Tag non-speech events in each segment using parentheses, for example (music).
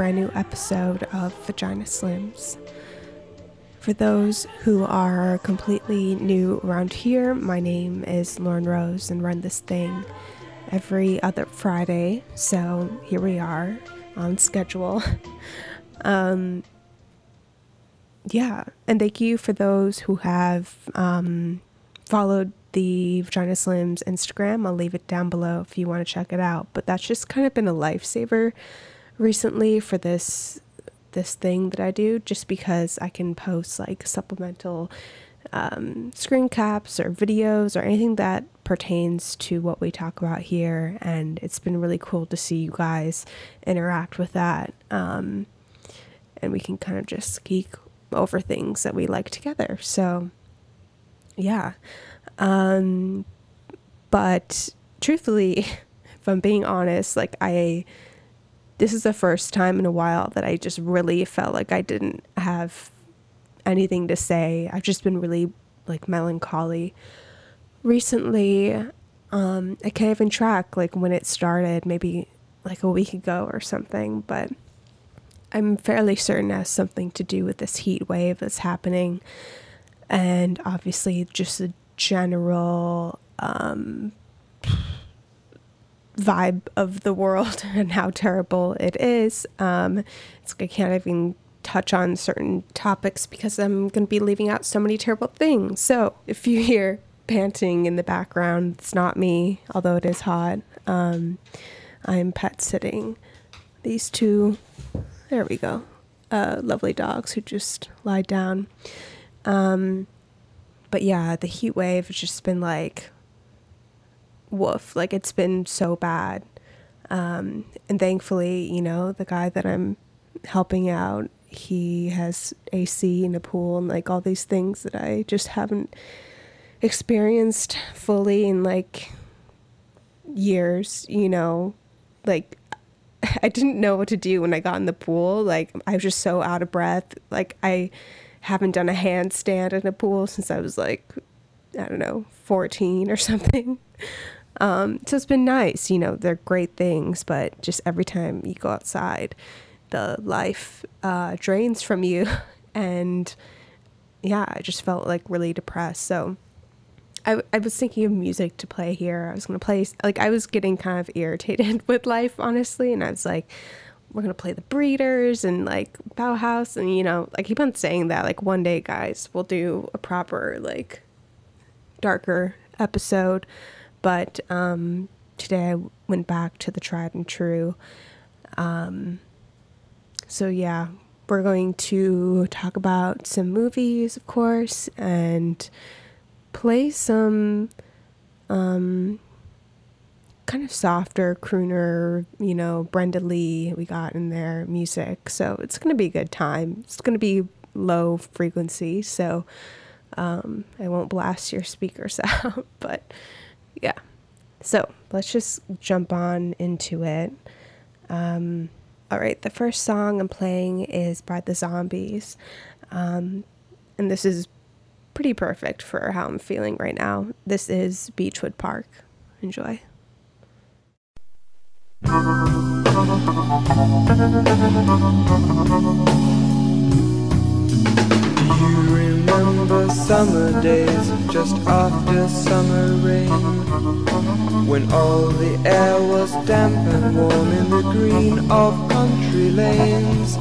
brand new episode of Vagina Slims. For those who are completely new around here, my name is Lauren Rose and run this thing every other Friday. So here we are on schedule. (laughs) um, yeah, and thank you for those who have um, followed the Vagina Slims Instagram. I'll leave it down below if you want to check it out. But that's just kind of been a lifesaver recently for this this thing that I do just because I can post like supplemental um, screen caps or videos or anything that pertains to what we talk about here. And it's been really cool to see you guys interact with that. Um, and we can kind of just geek over things that we like together. So, yeah. Um, but truthfully, (laughs) if I'm being honest, like I this is the first time in a while that I just really felt like I didn't have anything to say. I've just been really like melancholy. Recently, um, I can't even track like when it started, maybe like a week ago or something, but I'm fairly certain it has something to do with this heat wave that's happening. And obviously, just a general um, vibe of the world (laughs) and how terrible it is. Um, it's like I can't even touch on certain topics because I'm going to be leaving out so many terrible things. So if you hear panting in the background, it's not me, although it is hot. Um, I'm pet sitting these two, there we go, uh, lovely dogs who just lie down. Um, but yeah, the heat wave has just been like woof like it's been so bad. Um, and thankfully you know the guy that i'm helping out he has ac in a pool and like all these things that i just haven't experienced fully in like years you know? Like (laughs) i didn't know what to do when i got in the pool. Like i was just so out of breath. Like i haven't done a handstand in a pool since i was like i don't know 14 or something (laughs) um, so it's been nice. You know, they're great things, but just every time you go outside, the life uh, drains from you. (laughs) And yeah, I just felt like really depressed. So I, I was thinking of music to play here. I was going to play, like, I was getting kind of irritated (laughs) with life, honestly. And I was like, we're going to play the Breeders and like Bauhaus. And, you know, I keep on saying that, like, one day, guys, we'll do a proper, like, darker episode but um, today I went back to the tried and true. Um, so, yeah, we're going to talk about some movies, of course, and play some um, kind of softer crooner, you know, Brenda Lee we got in there music. So it's going to be a good time. It's going to be low frequency, so um, I won't blast your speakers (laughs) out, but yeah. So let's just jump on into it. Um, all right, the first song I'm playing is by the Zombies. Um, and this is pretty perfect for how I'm feeling right now. This is Beechwood Park. Enjoy. Remember summer days just after summer rain. When all the air was damp and warm in the green of country lanes.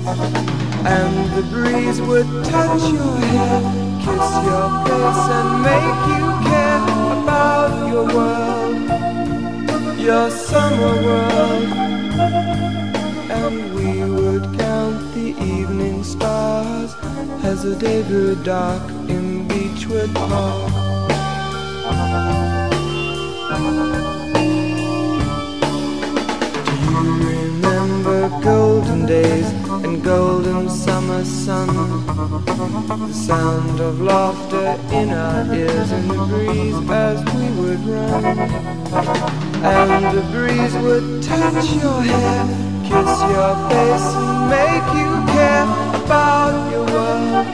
And the breeze would touch your hair, kiss your face and make you care about your world Your summer world we would count the evening stars as the day grew dark in Beechwood Park. Do you remember golden days and golden summer sun. The sound of laughter in our ears and the breeze as we would run. And the breeze would touch your hair, kiss your face, and make you care about your world,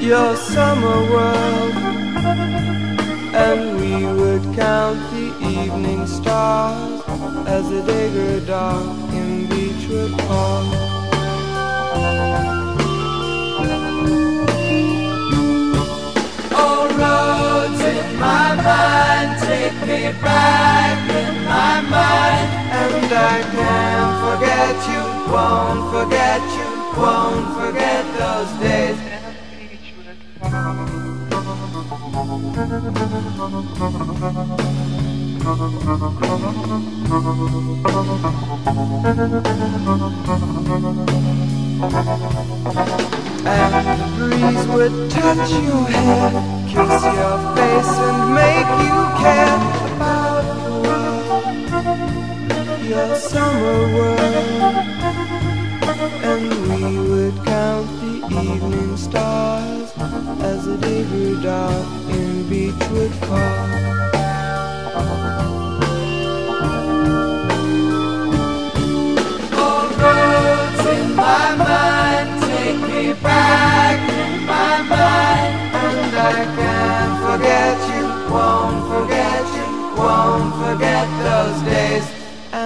your summer world. And we would count the evening stars as the day grew dark in Beechwood Park. All roads in my mind take me back in my mind, and I can't forget you, won't forget you, won't forget those days. And the breeze would touch your hair, kiss your face, and make you care your summer world. And we would count the evening stars as the day grew dark in Beechwood Park. All roads in my mind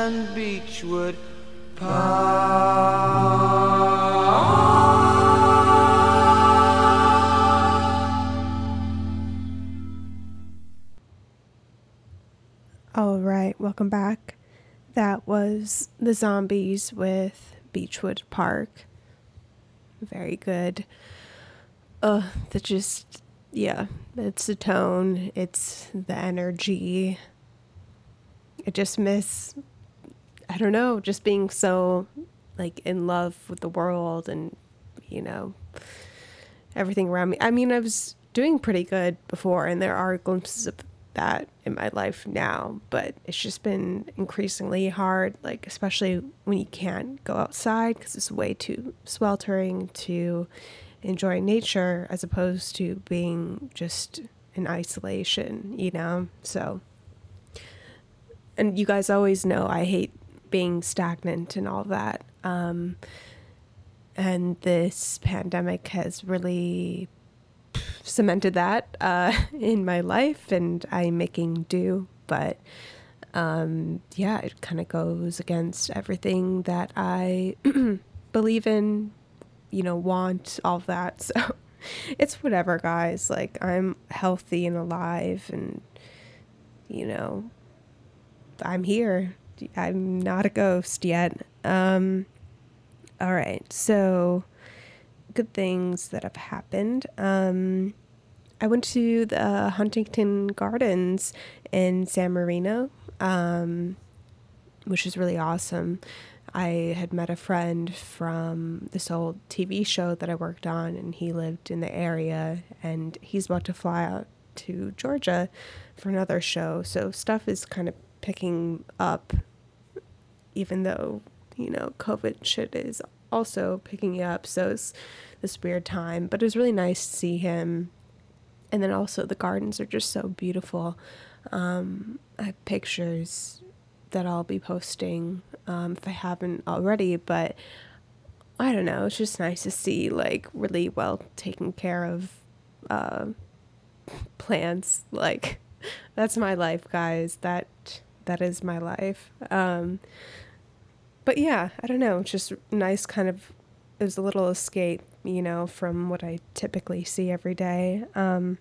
and Beechwood All right, welcome back. That was The Zombies with Beechwood Park. Very good. Uh, the just, yeah, it's the tone, it's the energy. I just miss, I don't know, just being so, like, in love with the world and, you know, everything around me. I mean, I was doing pretty good before, and there are glimpses of that in my life now, but it's just been increasingly hard, like, especially when you can't go outside because it's way too sweltering to enjoy nature as opposed to being just in isolation, you know? So, and you guys always know I hate being stagnant and all that. Um, and this pandemic has really cemented that uh, (laughs) in my life, and I'm making do. But um, yeah, it kind of goes against everything that I (clears throat) believe in, you know, want, all that. (laughs) So it's whatever, guys. Like, I'm healthy and alive, and, you know, I'm here. I'm not a ghost yet. Um, all right. So, good things that have happened. Um, I went to the Huntington Gardens in San Marino, um, which is really awesome. I had met a friend from this old TV show that I worked on, and he lived in the area, and he's about to fly out to Georgia for another show. So stuff is kind of picking up, even though, you know, COVID shit is also picking up. So it's this weird time, but it was really nice to see him. And then also the gardens are just so beautiful. Um, I have pictures that I'll be posting um, if I haven't already, but I don't know. It's just nice to see like really well taken care of uh, (laughs) plants. Like (laughs) that's my life, guys. That that is my life. Um, but yeah, I don't know. Just nice, kind of. It was a little escape, you know, from what I typically see every day. Um,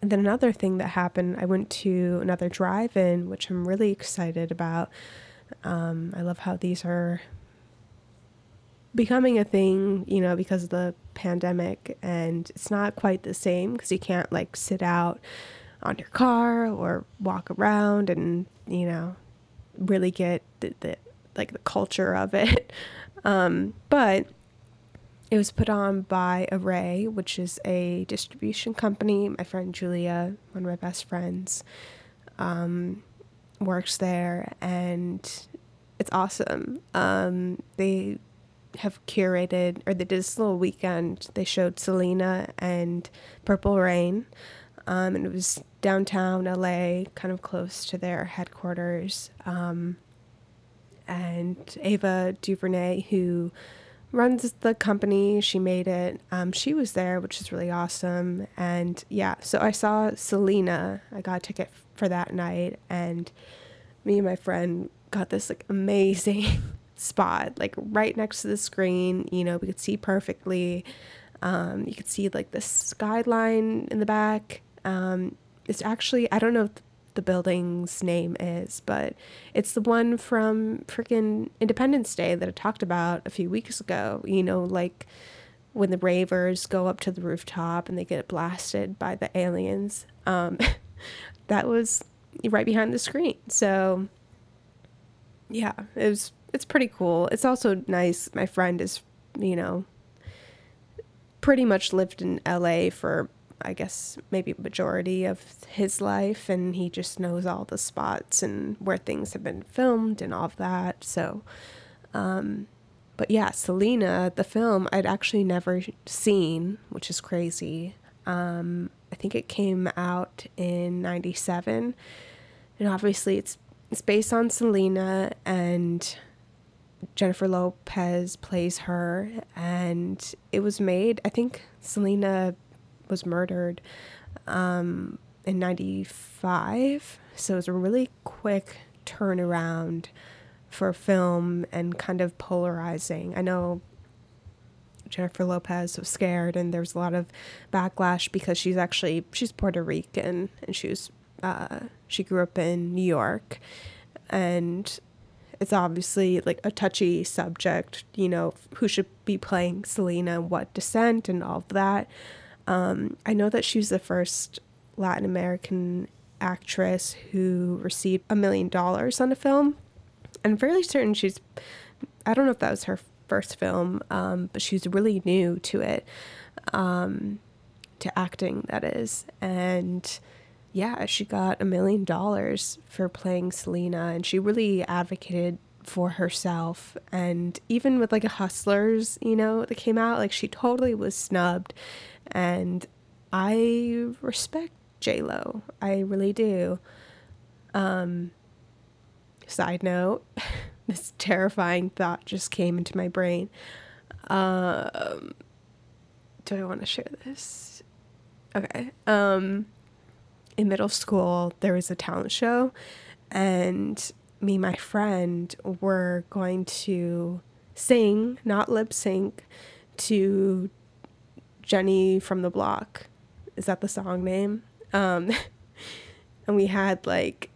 and then another thing that happened, I went to another drive-in, which I'm really excited about. Um, I love how these are becoming a thing, you know, because of the pandemic, and it's not quite the same because you can't like sit out on your car or walk around and you know really get the, the like the culture of it. (laughs) Um, but it was put on by Array, which is a distribution company. My friend Julia, one of my best friends, um, works there, and it's awesome. Um, they have curated, or they did this little weekend. They showed Selena and Purple Rain, um, and it was downtown LA, kind of close to their headquarters. Um, and Ava DuVernay, who runs the company, she made it. Um, she was there, which is really awesome. And yeah, so I saw Selena. I got a ticket for that night, and me and my friend got this like amazing (laughs) spot, like right next to the screen. You know, we could see perfectly. Um, you could see like the skyline in the back. Um, it's actually I don't know the building's name is, but it's the one from freaking Independence Day that I talked about a few weeks ago. You know, like when the ravers go up to the rooftop and they get blasted by the aliens. Um, (laughs) that was right behind the screen. So yeah, it was it's pretty cool. It's also nice. My friend is, you know, pretty much lived in LA for I guess maybe majority of his life and he just knows all the spots and where things have been filmed and all of that. So um but yeah, Selena, the film I'd actually never seen, which is crazy. Um I think it came out in 97 and obviously it's it's based on Selena and Jennifer Lopez plays her and it was made I think Selena was murdered um, in 95 so it was a really quick turnaround for film and kind of polarizing. I know Jennifer Lopez was scared and there was a lot of backlash because she's actually she's Puerto Rican and she was uh, she grew up in New York. And it's obviously like a touchy subject, you know, who should be playing Selena, what descent, and all of that. Um, I know that she was the first Latin American actress who received a million dollars on a film. I'm fairly certain she's, I don't know if that was her first film, um, but she's really new to it, um, to acting, that is. And yeah, she got a million dollars for playing Selena, and she really advocated for herself. And even with like a Hustlers, you know, that came out, like she totally was snubbed. And I respect J Lo, I really do. Um, side note, (laughs) this terrifying thought just came into my brain. Um, do I want to share this? Okay. Um, in middle school, there was a talent show, and me and my friend were going to sing, not lip sync, to Jenny from the Block. Is that the song name? Um, (laughs) and we had like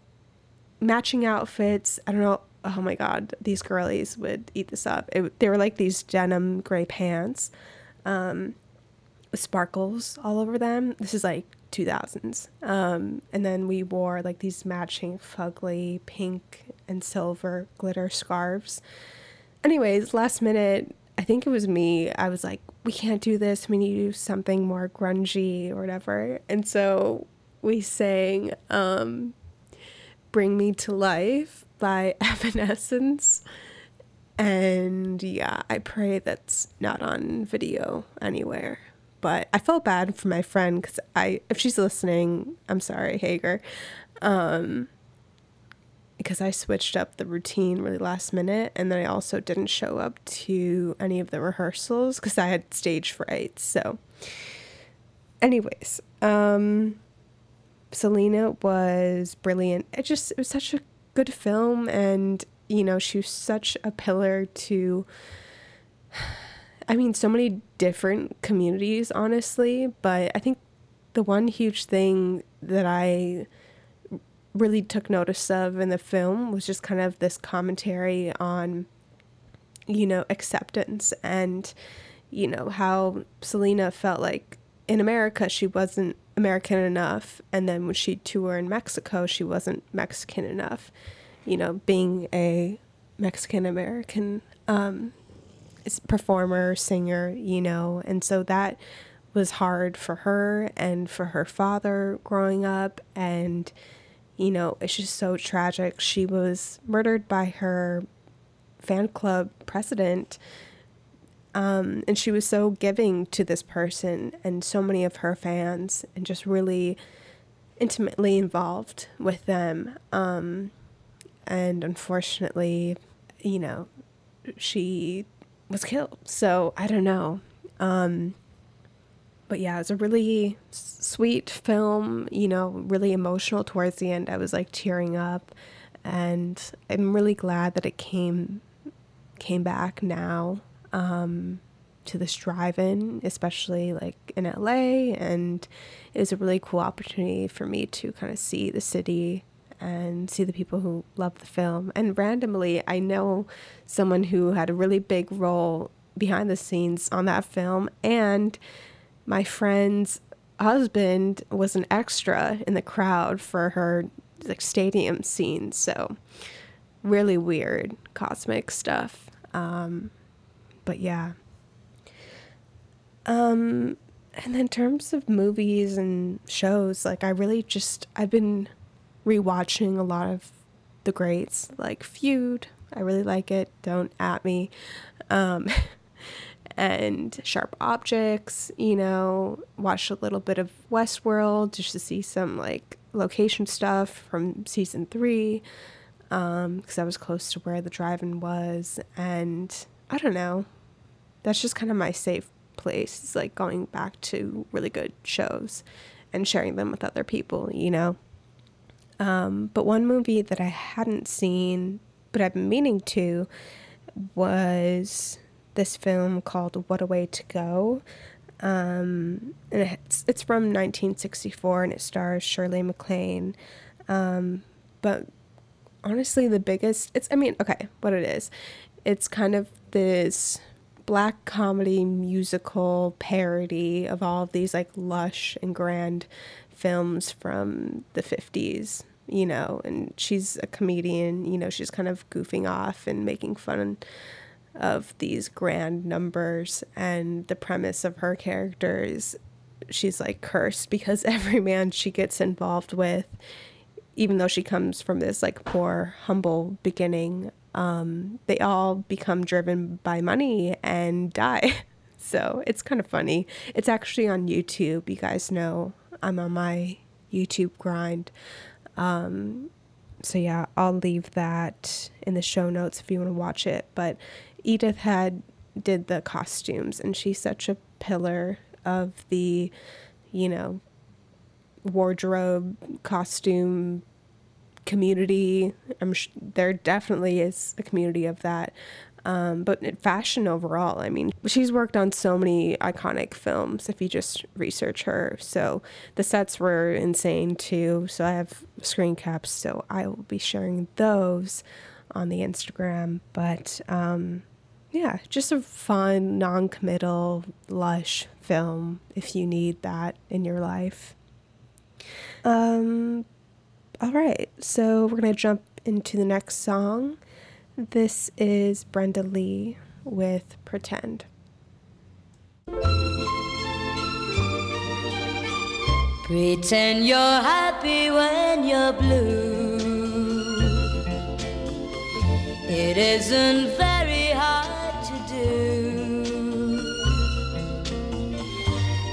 matching outfits. I don't know. Oh my God, these girlies would eat this up. It, they were like these denim gray pants um, with sparkles all over them. This is like 2000s. Um, and then we wore like these matching fugly pink and silver glitter scarves. Anyways, last minute, I think it was me. I was like, we can't do this. We need to do something more grungy or whatever. And so we sang um, Bring Me to Life by (laughs) Evanescence. And yeah, I pray that's not on video anywhere but I felt bad for my friend because I, if she's listening, I'm sorry, Hager, um, because I switched up the routine really last minute, and then I also didn't show up to any of the rehearsals because I had stage fright. So, anyways, um, Selena was brilliant. It just it was such a good film, and you know she was such a pillar to I mean, so many different communities, honestly, but I think the one huge thing that I really took notice of in the film was just kind of this commentary on, you know, acceptance and, you know, how Selena felt like in America she wasn't American enough. And then when she toured in Mexico, she wasn't Mexican enough, you know, being a Mexican American. Um, performer, singer, you know, and so that was hard for her and for her father growing up. And, you know, it's just so tragic. She was murdered by her fan club president Um, and she was so giving to this person and so many of her fans, and just really intimately involved with them. Um, and unfortunately, you know, she was killed. So I don't know. Um, but yeah, it was a really sweet film, you know, really emotional towards the end. I was like tearing up and I'm really glad that it came came back now um, to this drive-in, especially like in LA and it was a really cool opportunity for me to kind of see the city and see the people who love the film. And randomly, I know someone who had a really big role behind the scenes on that film and my friend's husband was an extra in the crowd for her like stadium scene so really weird cosmic stuff um but yeah. Um and then in terms of movies and shows like i really just i've been rewatching a lot of the greats like feud. I really like it. Don't at me. Um (laughs) and Sharp Objects, you know, watched a little bit of Westworld just to see some like location stuff from season three, because um, I was close to where the drive-in was, and I don't know, that's just kind of my safe place. It's like going back to really good shows and sharing them with other people, you know. Um, but one movie that I hadn't seen, but I've been meaning to, was this film called What a Way to Go. Um, and it's, it's from 1964 and it stars Shirley MacLaine. Um, but honestly, the biggest, it's, I mean, okay, what it is, it's kind of this black comedy musical parody of all of these like lush and grand films from the 50s you know and she's a comedian you know she's kind of goofing off and making fun of these grand numbers and the premise of her character is she's like cursed because (laughs) every man she gets involved with even though she comes from this like poor humble beginning um, they all become driven by money and die. (laughs) So it's kind of funny. It's actually on youtube. You guys know i'm on my youtube grind. Um, so yeah i'll leave that in the show notes if you want to watch it. But Edith Head did the costumes and she's such a pillar of the you know wardrobe costume community. I'm sh- there definitely is a community of that. Um, but fashion overall i mean she's worked on so many iconic films if you just research her. So the sets were insane too. So i have screen caps so i will be sharing those on the instagram. But um, yeah, just a fun, non committal, lush film if you need that in your life. Um, all right, so we're going to jump into the next song. This is Brenda Lee with Pretend. Pretend you're happy when you're blue. It isn't to do.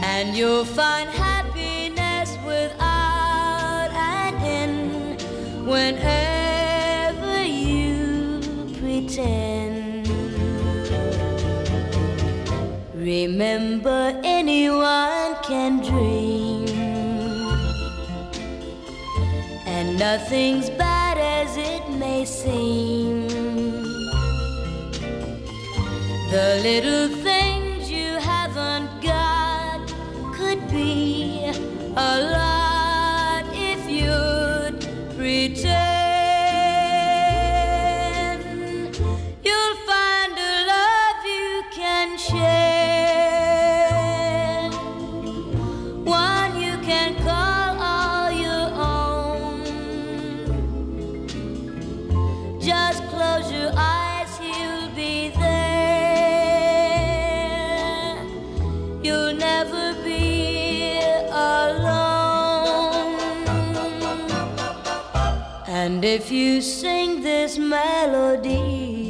And you'll find happiness without an end whenever you pretend. Remember, anyone can dream, and nothing's bad as it may seem. The little And if you sing this melody,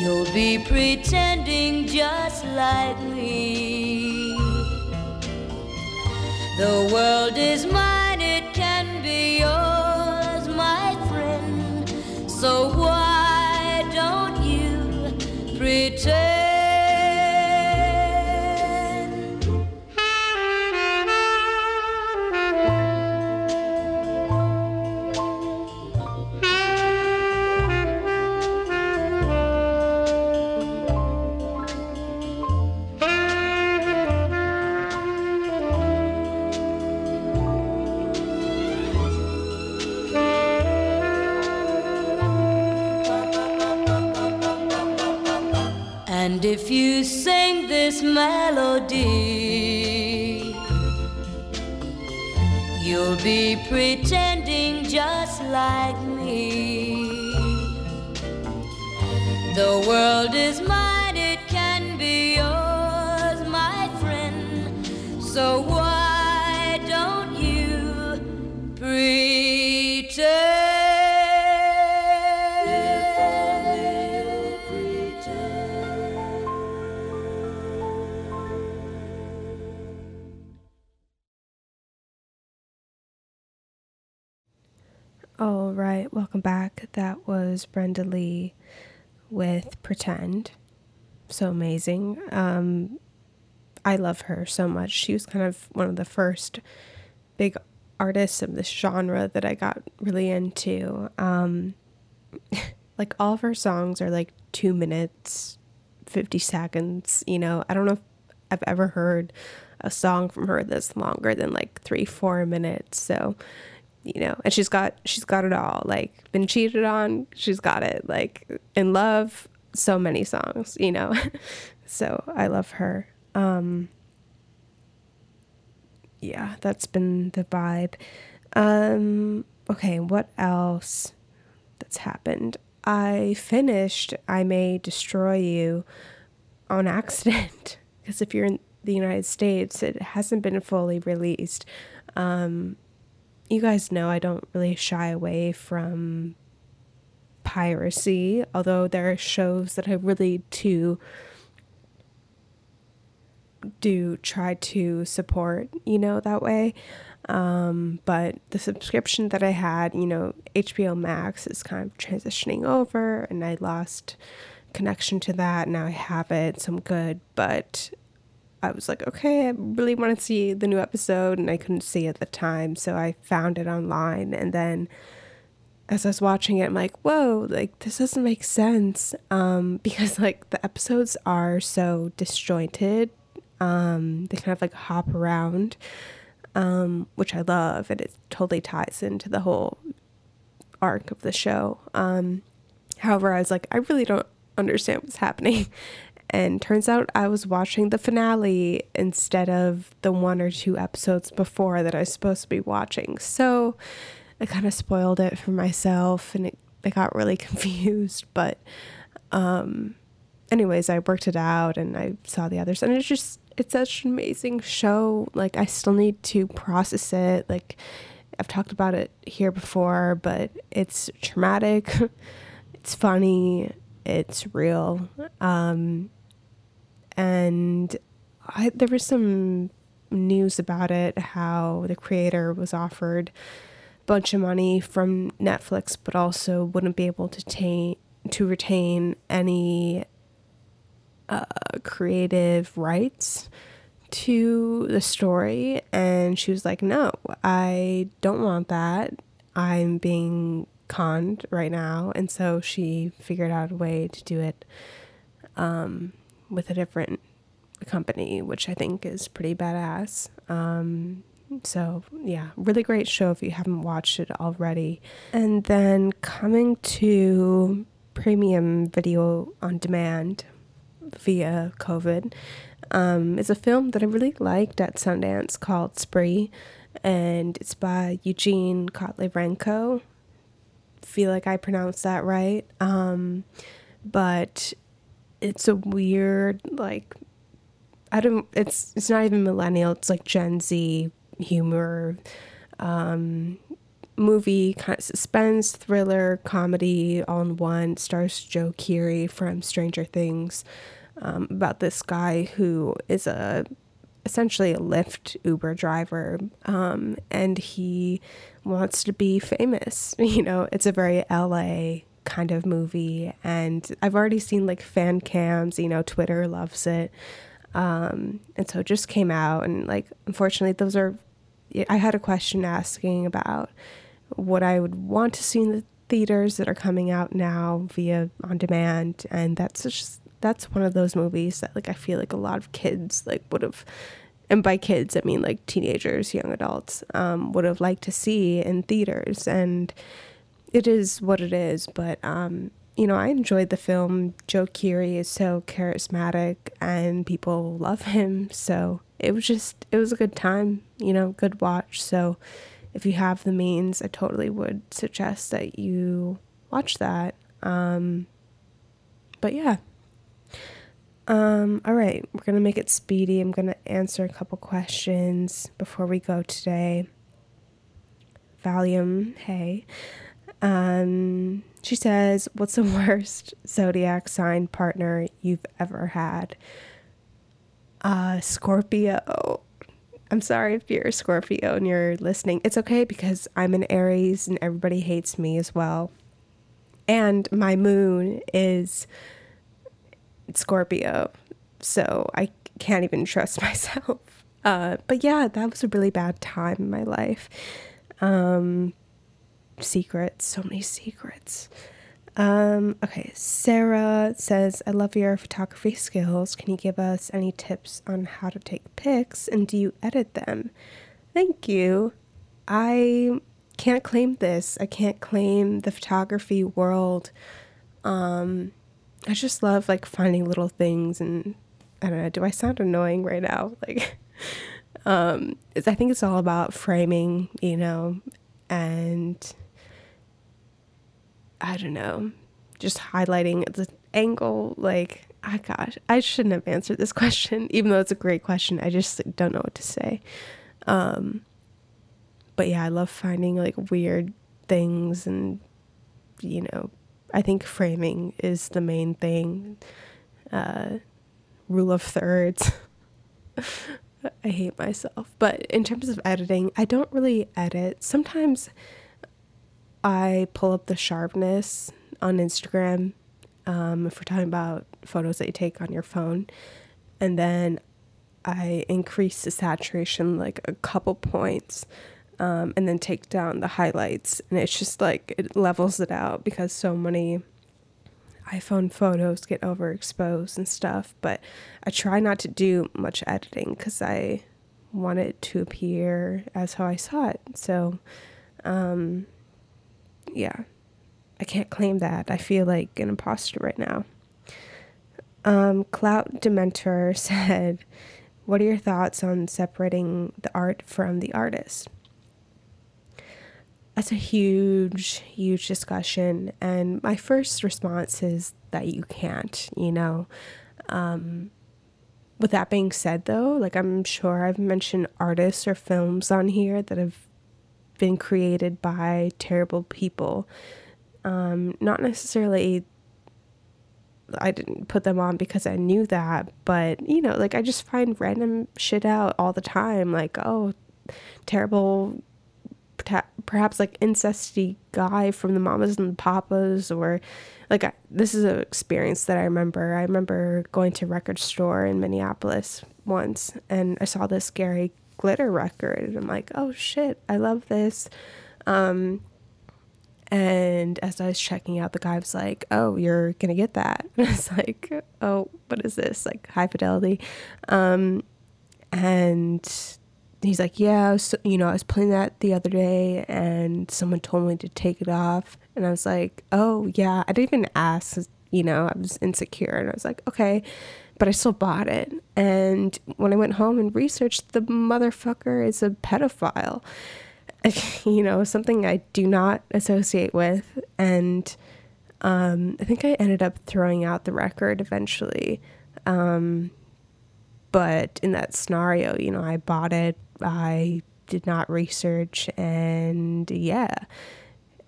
You'll be pretending just like me. The world is mine, if you sing this melody, you'll be pretending just like me. The world is mine, it can be yours, my friend. So That was Brenda Lee with Pretend. So amazing. Um, I love her so much. She was kind of one of the first big artists of this genre that I got really into. Um, (laughs) like all of her songs are like two minutes, 50 seconds. You know, I don't know if I've ever heard a song from her that's longer than like three, four minutes. So, you know, and she's got she's got it all. Like been cheated on, she's got it. Like in love, so many songs, you know. (laughs) so I love her. Um yeah, that's been the vibe. Um okay, what else that's happened? I finished I May Destroy You on accident (laughs) because if you're in the United States, it hasn't been fully released. Um, you guys know I don't really shy away from piracy, although there are shows that I really do do try to support, you know, that way. Um, but the subscription that I had, you know, HBO Max is kind of transitioning over and I lost connection to that. Now I have it, so I'm good. But I was like, okay, I really want to see the new episode, and I couldn't see at the time, so I found it online. And then as I was watching it, I'm like, whoa, like this doesn't make sense um, (laughs) because like the episodes are so disjointed. Um, they kind of like hop around, um, which I love, and it totally ties into the whole arc of the show. Um, however, I was like, I really don't understand what's happening. (laughs) And turns out I was watching the finale instead of the one or two episodes before that I was supposed to be watching. So I kind of spoiled it for myself and it, I got really (laughs) confused. But, um, anyways, I worked it out and I saw the others. And it's just, it's such an amazing show. Like, I still need to process it. Like, I've talked about it here before, but it's traumatic, (laughs) it's funny, it's real. Um, and I, there was some news about it how the creator was offered a bunch of money from Netflix, but also wouldn't be able to ta- to retain any uh, creative rights to the story. And she was like, "No, I don't want that. I'm being conned right now." And so she figured out a way to do it um, with a different company, which I think is pretty badass. Um, so, yeah, really great show if you haven't watched it already. And then coming to premium video on demand via COVID um, is a film that I really liked at Sundance called Spree, and it's by Eugene Kotlyarenko. Feel like I pronounced that right. Um, but it's a weird like I don't it's it's not even millennial, it's like Gen Z humor. Um movie, kind of suspense, thriller, comedy, all in one. Stars Joe Keery from Stranger Things, um, about this guy who is a essentially a Lyft Uber driver, um, and he wants to be famous. (laughs) You know, it's a very LA kind of movie, and I've already seen like fan cams. You know, Twitter loves it, um, and so it just came out, and like unfortunately, those are. I had a question asking about what I would want to see in the theaters that are coming out now via on demand, and that's just that's one of those movies that like I feel like a lot of kids like would have and by kids I mean like teenagers, young adults, um, would have liked to see in theaters and it is what it is, but um, you know, I enjoyed the film. Joe Keery is so charismatic and people love him, so it was just it was a good time, you know, good watch. So if you have the means, I totally would suggest that you watch that. Um, but yeah, um, all right, we're gonna make it speedy. I'm gonna answer a couple questions before we go today. Valium, hey. Um, she says, What's the (laughs) worst zodiac sign partner you've ever had? Uh, Scorpio. I'm sorry if you're a Scorpio and you're listening. It's okay because I'm an Aries and everybody hates me as well. And my moon is Scorpio, so I can't even trust (laughs) myself. Uh, but yeah, that was a really bad time in my life. Um, secrets, so many secrets. Um, okay, Sarah says, I love your photography skills. Can you give us any tips on how to take pics and do you edit them? Thank you. I can't claim this. I can't claim the photography world. Um, I just love like finding little things and I don't know, do I sound annoying right now? (laughs) Like um I think it's all about framing, you know, and I don't know, just highlighting the angle like oh gosh, I shouldn't have answered this (laughs) question even though it's a great question. I just don't know what to say. Um but yeah, I love finding like weird things and you know, I think framing is the main thing. Uh, rule of thirds. (laughs) I hate myself. But in terms of editing, I don't really edit. Sometimes I pull up the sharpness on Instagram um, if we're talking about photos that you take on your phone. And then I increase the saturation like a couple points um, and then take down the highlights. And it's just like it levels it out because so many iPhone photos get overexposed and stuff. But I try not to do much editing because I want it to appear as how I saw it. So, um, yeah, I can't claim that. I feel like an imposter right now. Um, Clout Dementor (laughs) said, What are your thoughts on separating the art from the artist? that's a huge, huge discussion. And my first response is that you can't, you know. Um, with that being said, though, like I'm sure I've mentioned artists or films on here that have been created by terrible people. Um, not necessarily, I didn't put them on because I knew that, but you know, like I just find random shit out all the time. Like, oh, terrible perhaps like incesty guy from the mamas and the papas or like I, this is an experience that i remember i remember going to record store in minneapolis once and i saw this gary glitter record and i'm like oh shit i love this um, and as i was checking out the guy was like oh you're gonna get that (laughs) and i was like oh what is this like high fidelity um, and he's like, yeah, you know, I was playing that the other day and someone told me to take it off. And I was like, oh, yeah. I didn't even ask, you know, I was insecure. And I was like, okay. But I still bought it. And when I went home and researched, the motherfucker is a pedophile. (laughs) you know, something I do not associate with. And um, I think I ended up throwing out the record eventually. Um, but in that scenario, you know, I bought it I did not research. And yeah.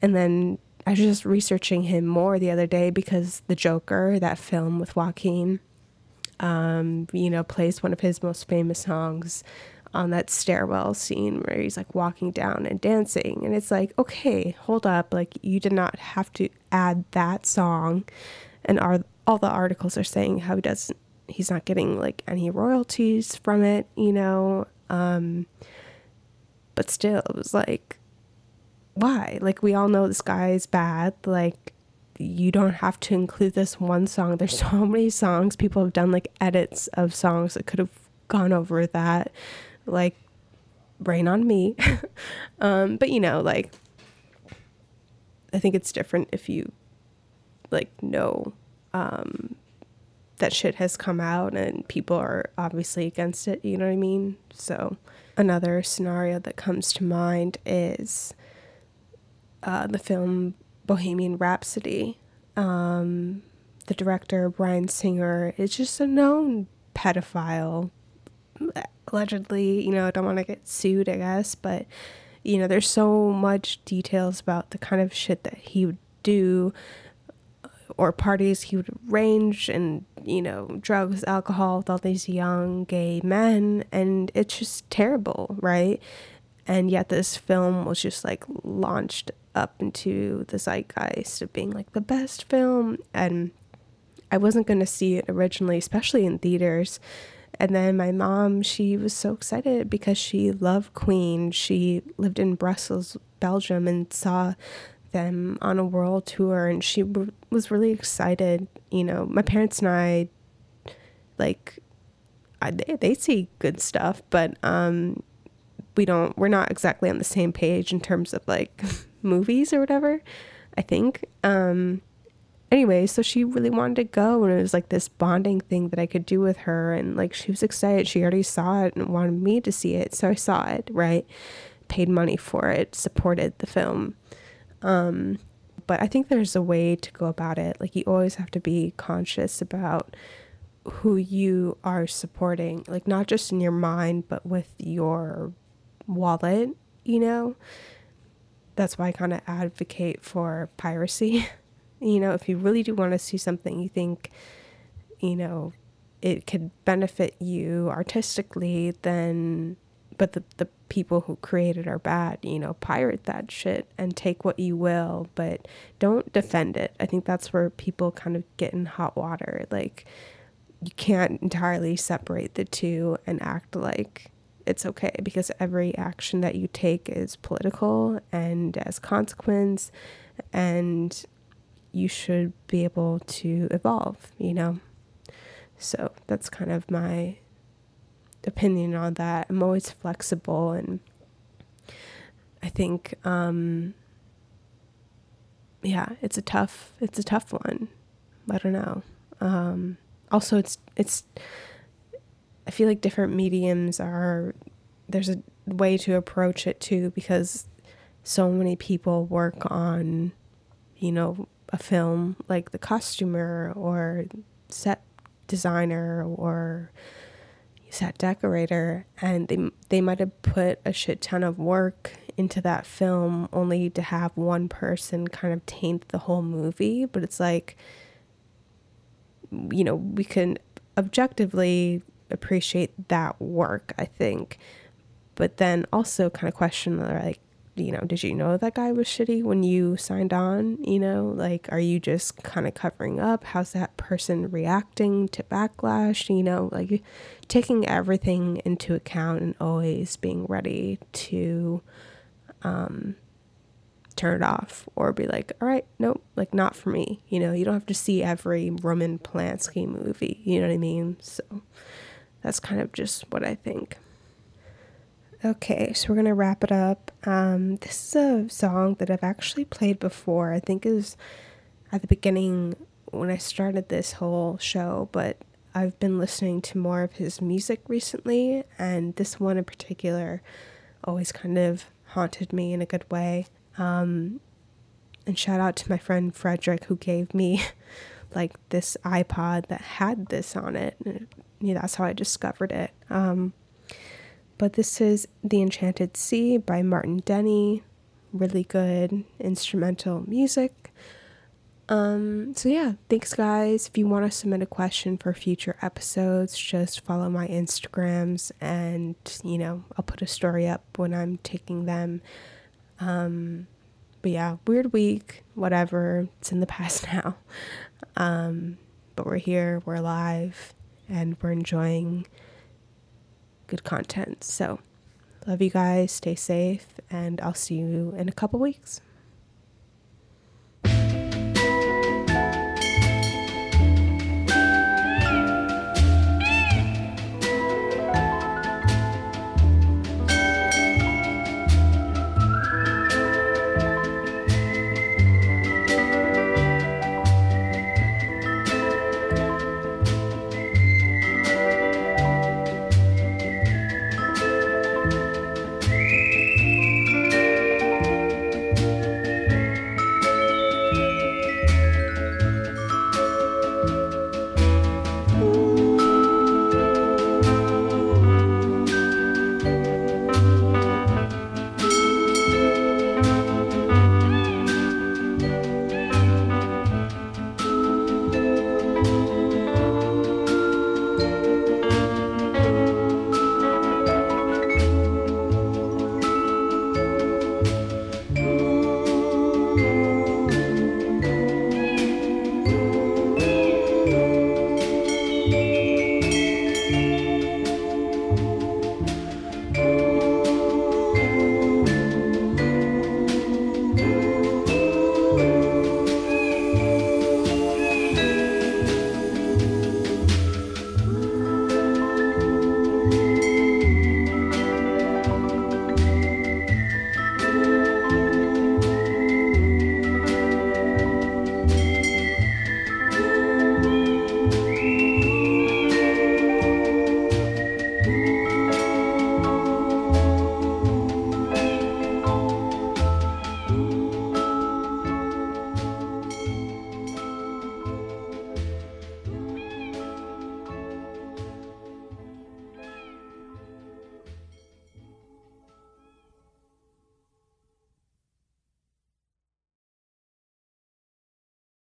And then I was just researching him more the other day because The Joker, that film with Joaquin, um, you know, plays one of his most famous songs on that stairwell scene where he's like walking down and dancing. And it's like, okay, hold up. Like, you did not have to add that song. And our, all the articles are saying how he doesn't, he's not getting like any royalties from it, you know? Um, but still, it was like, why? Like, we all know this guy is bad. Like, you don't have to include this one song. There's so (laughs) many songs. People have done like edits of songs that could have gone over that like rain on me. (laughs) um, but you know, like I think it's different if you like know um, that shit has come out and people are obviously against it, you know what I mean? So another scenario that comes to mind is uh, the film Bohemian Rhapsody. Um, the director Bryan Singer is just a known pedophile allegedly, you know, I don't want to get sued, I guess, but you know, there's so much details about the kind of shit that he would do or parties he would arrange and, you know, drugs, alcohol with all these young gay men and it's just terrible, right? And yet this film was just like launched up into the zeitgeist of being like the best film and I wasn't going to see it originally, especially in theaters and then my mom, she was so excited because she loved Queen. She lived in Brussels, Belgium, and saw them on a world tour, and she was really excited. You know, my parents and I, like, I, they, they see good stuff, but um, we don't. We're not exactly on the same page in terms of like (laughs) movies or whatever. I think. Um, anyway, so she really wanted to go, and it was like this bonding thing that I could do with her. And like she was excited. She already saw it and wanted me to see it. So I saw it, right? Paid money for it, supported the film. Um, but I think there's a way to go about it. Like you always have to be conscious about who you are supporting, like not just in your mind, but with your wallet, you know? That's why I kind of advocate for piracy. (laughs) You know, if you really do want to see something you think, you know, it could benefit you artistically, then, but the, the people who created are bad, you know, pirate that shit and take what you will, but don't defend it. I think that's where people kind of get in hot water. Like, you can't entirely separate the two and act like it's okay because every action that you take is political and as consequence and you should be able to evolve, you know? So that's kind of my opinion on that. I'm always flexible and I think um yeah, it's a tough it's a tough one. I don't know. Um also it's it's I feel like different mediums are there's a way to approach it too because so many people work on you know a film like the costumer or set designer or set decorator and they they might have put a shit ton of work into that film only to have one person kind of taint the whole movie but it's like you know we can objectively appreciate that work i think but then also kind of question like you know, did you know that guy was shitty when you signed on? You know, like, are you just kind of covering up? How's that person reacting to backlash? You know, like taking everything into account and always being ready to um, turn it off or be like, all right, nope, like, not for me. You know, you don't have to see every Roman Polanski movie. You know what I mean? So that's kind of just what I think. Okay, so we're gonna wrap it up. Um, this is a song that I've actually played before. I think is at the beginning when I started this whole show, but I've been listening to more of his music recently, and this one in particular always kind of haunted me in a good way. Um, and shout out to my friend Frederick who gave me (laughs) like this iPod that had this on it. Yeah, that's how I discovered it. Um, but this is The Enchanted Sea by Martin Denny. Really good instrumental music. Um, so yeah, thanks guys. If you want to submit a question for future episodes, just follow my Instagrams and you know, I'll put a story up when I'm taking them. Um, but yeah, weird week, whatever. It's in the (laughs) past now. Um, but we're here, we're alive, and we're enjoying good content. So, love you guys, stay safe, and I'll see you in a couple weeks.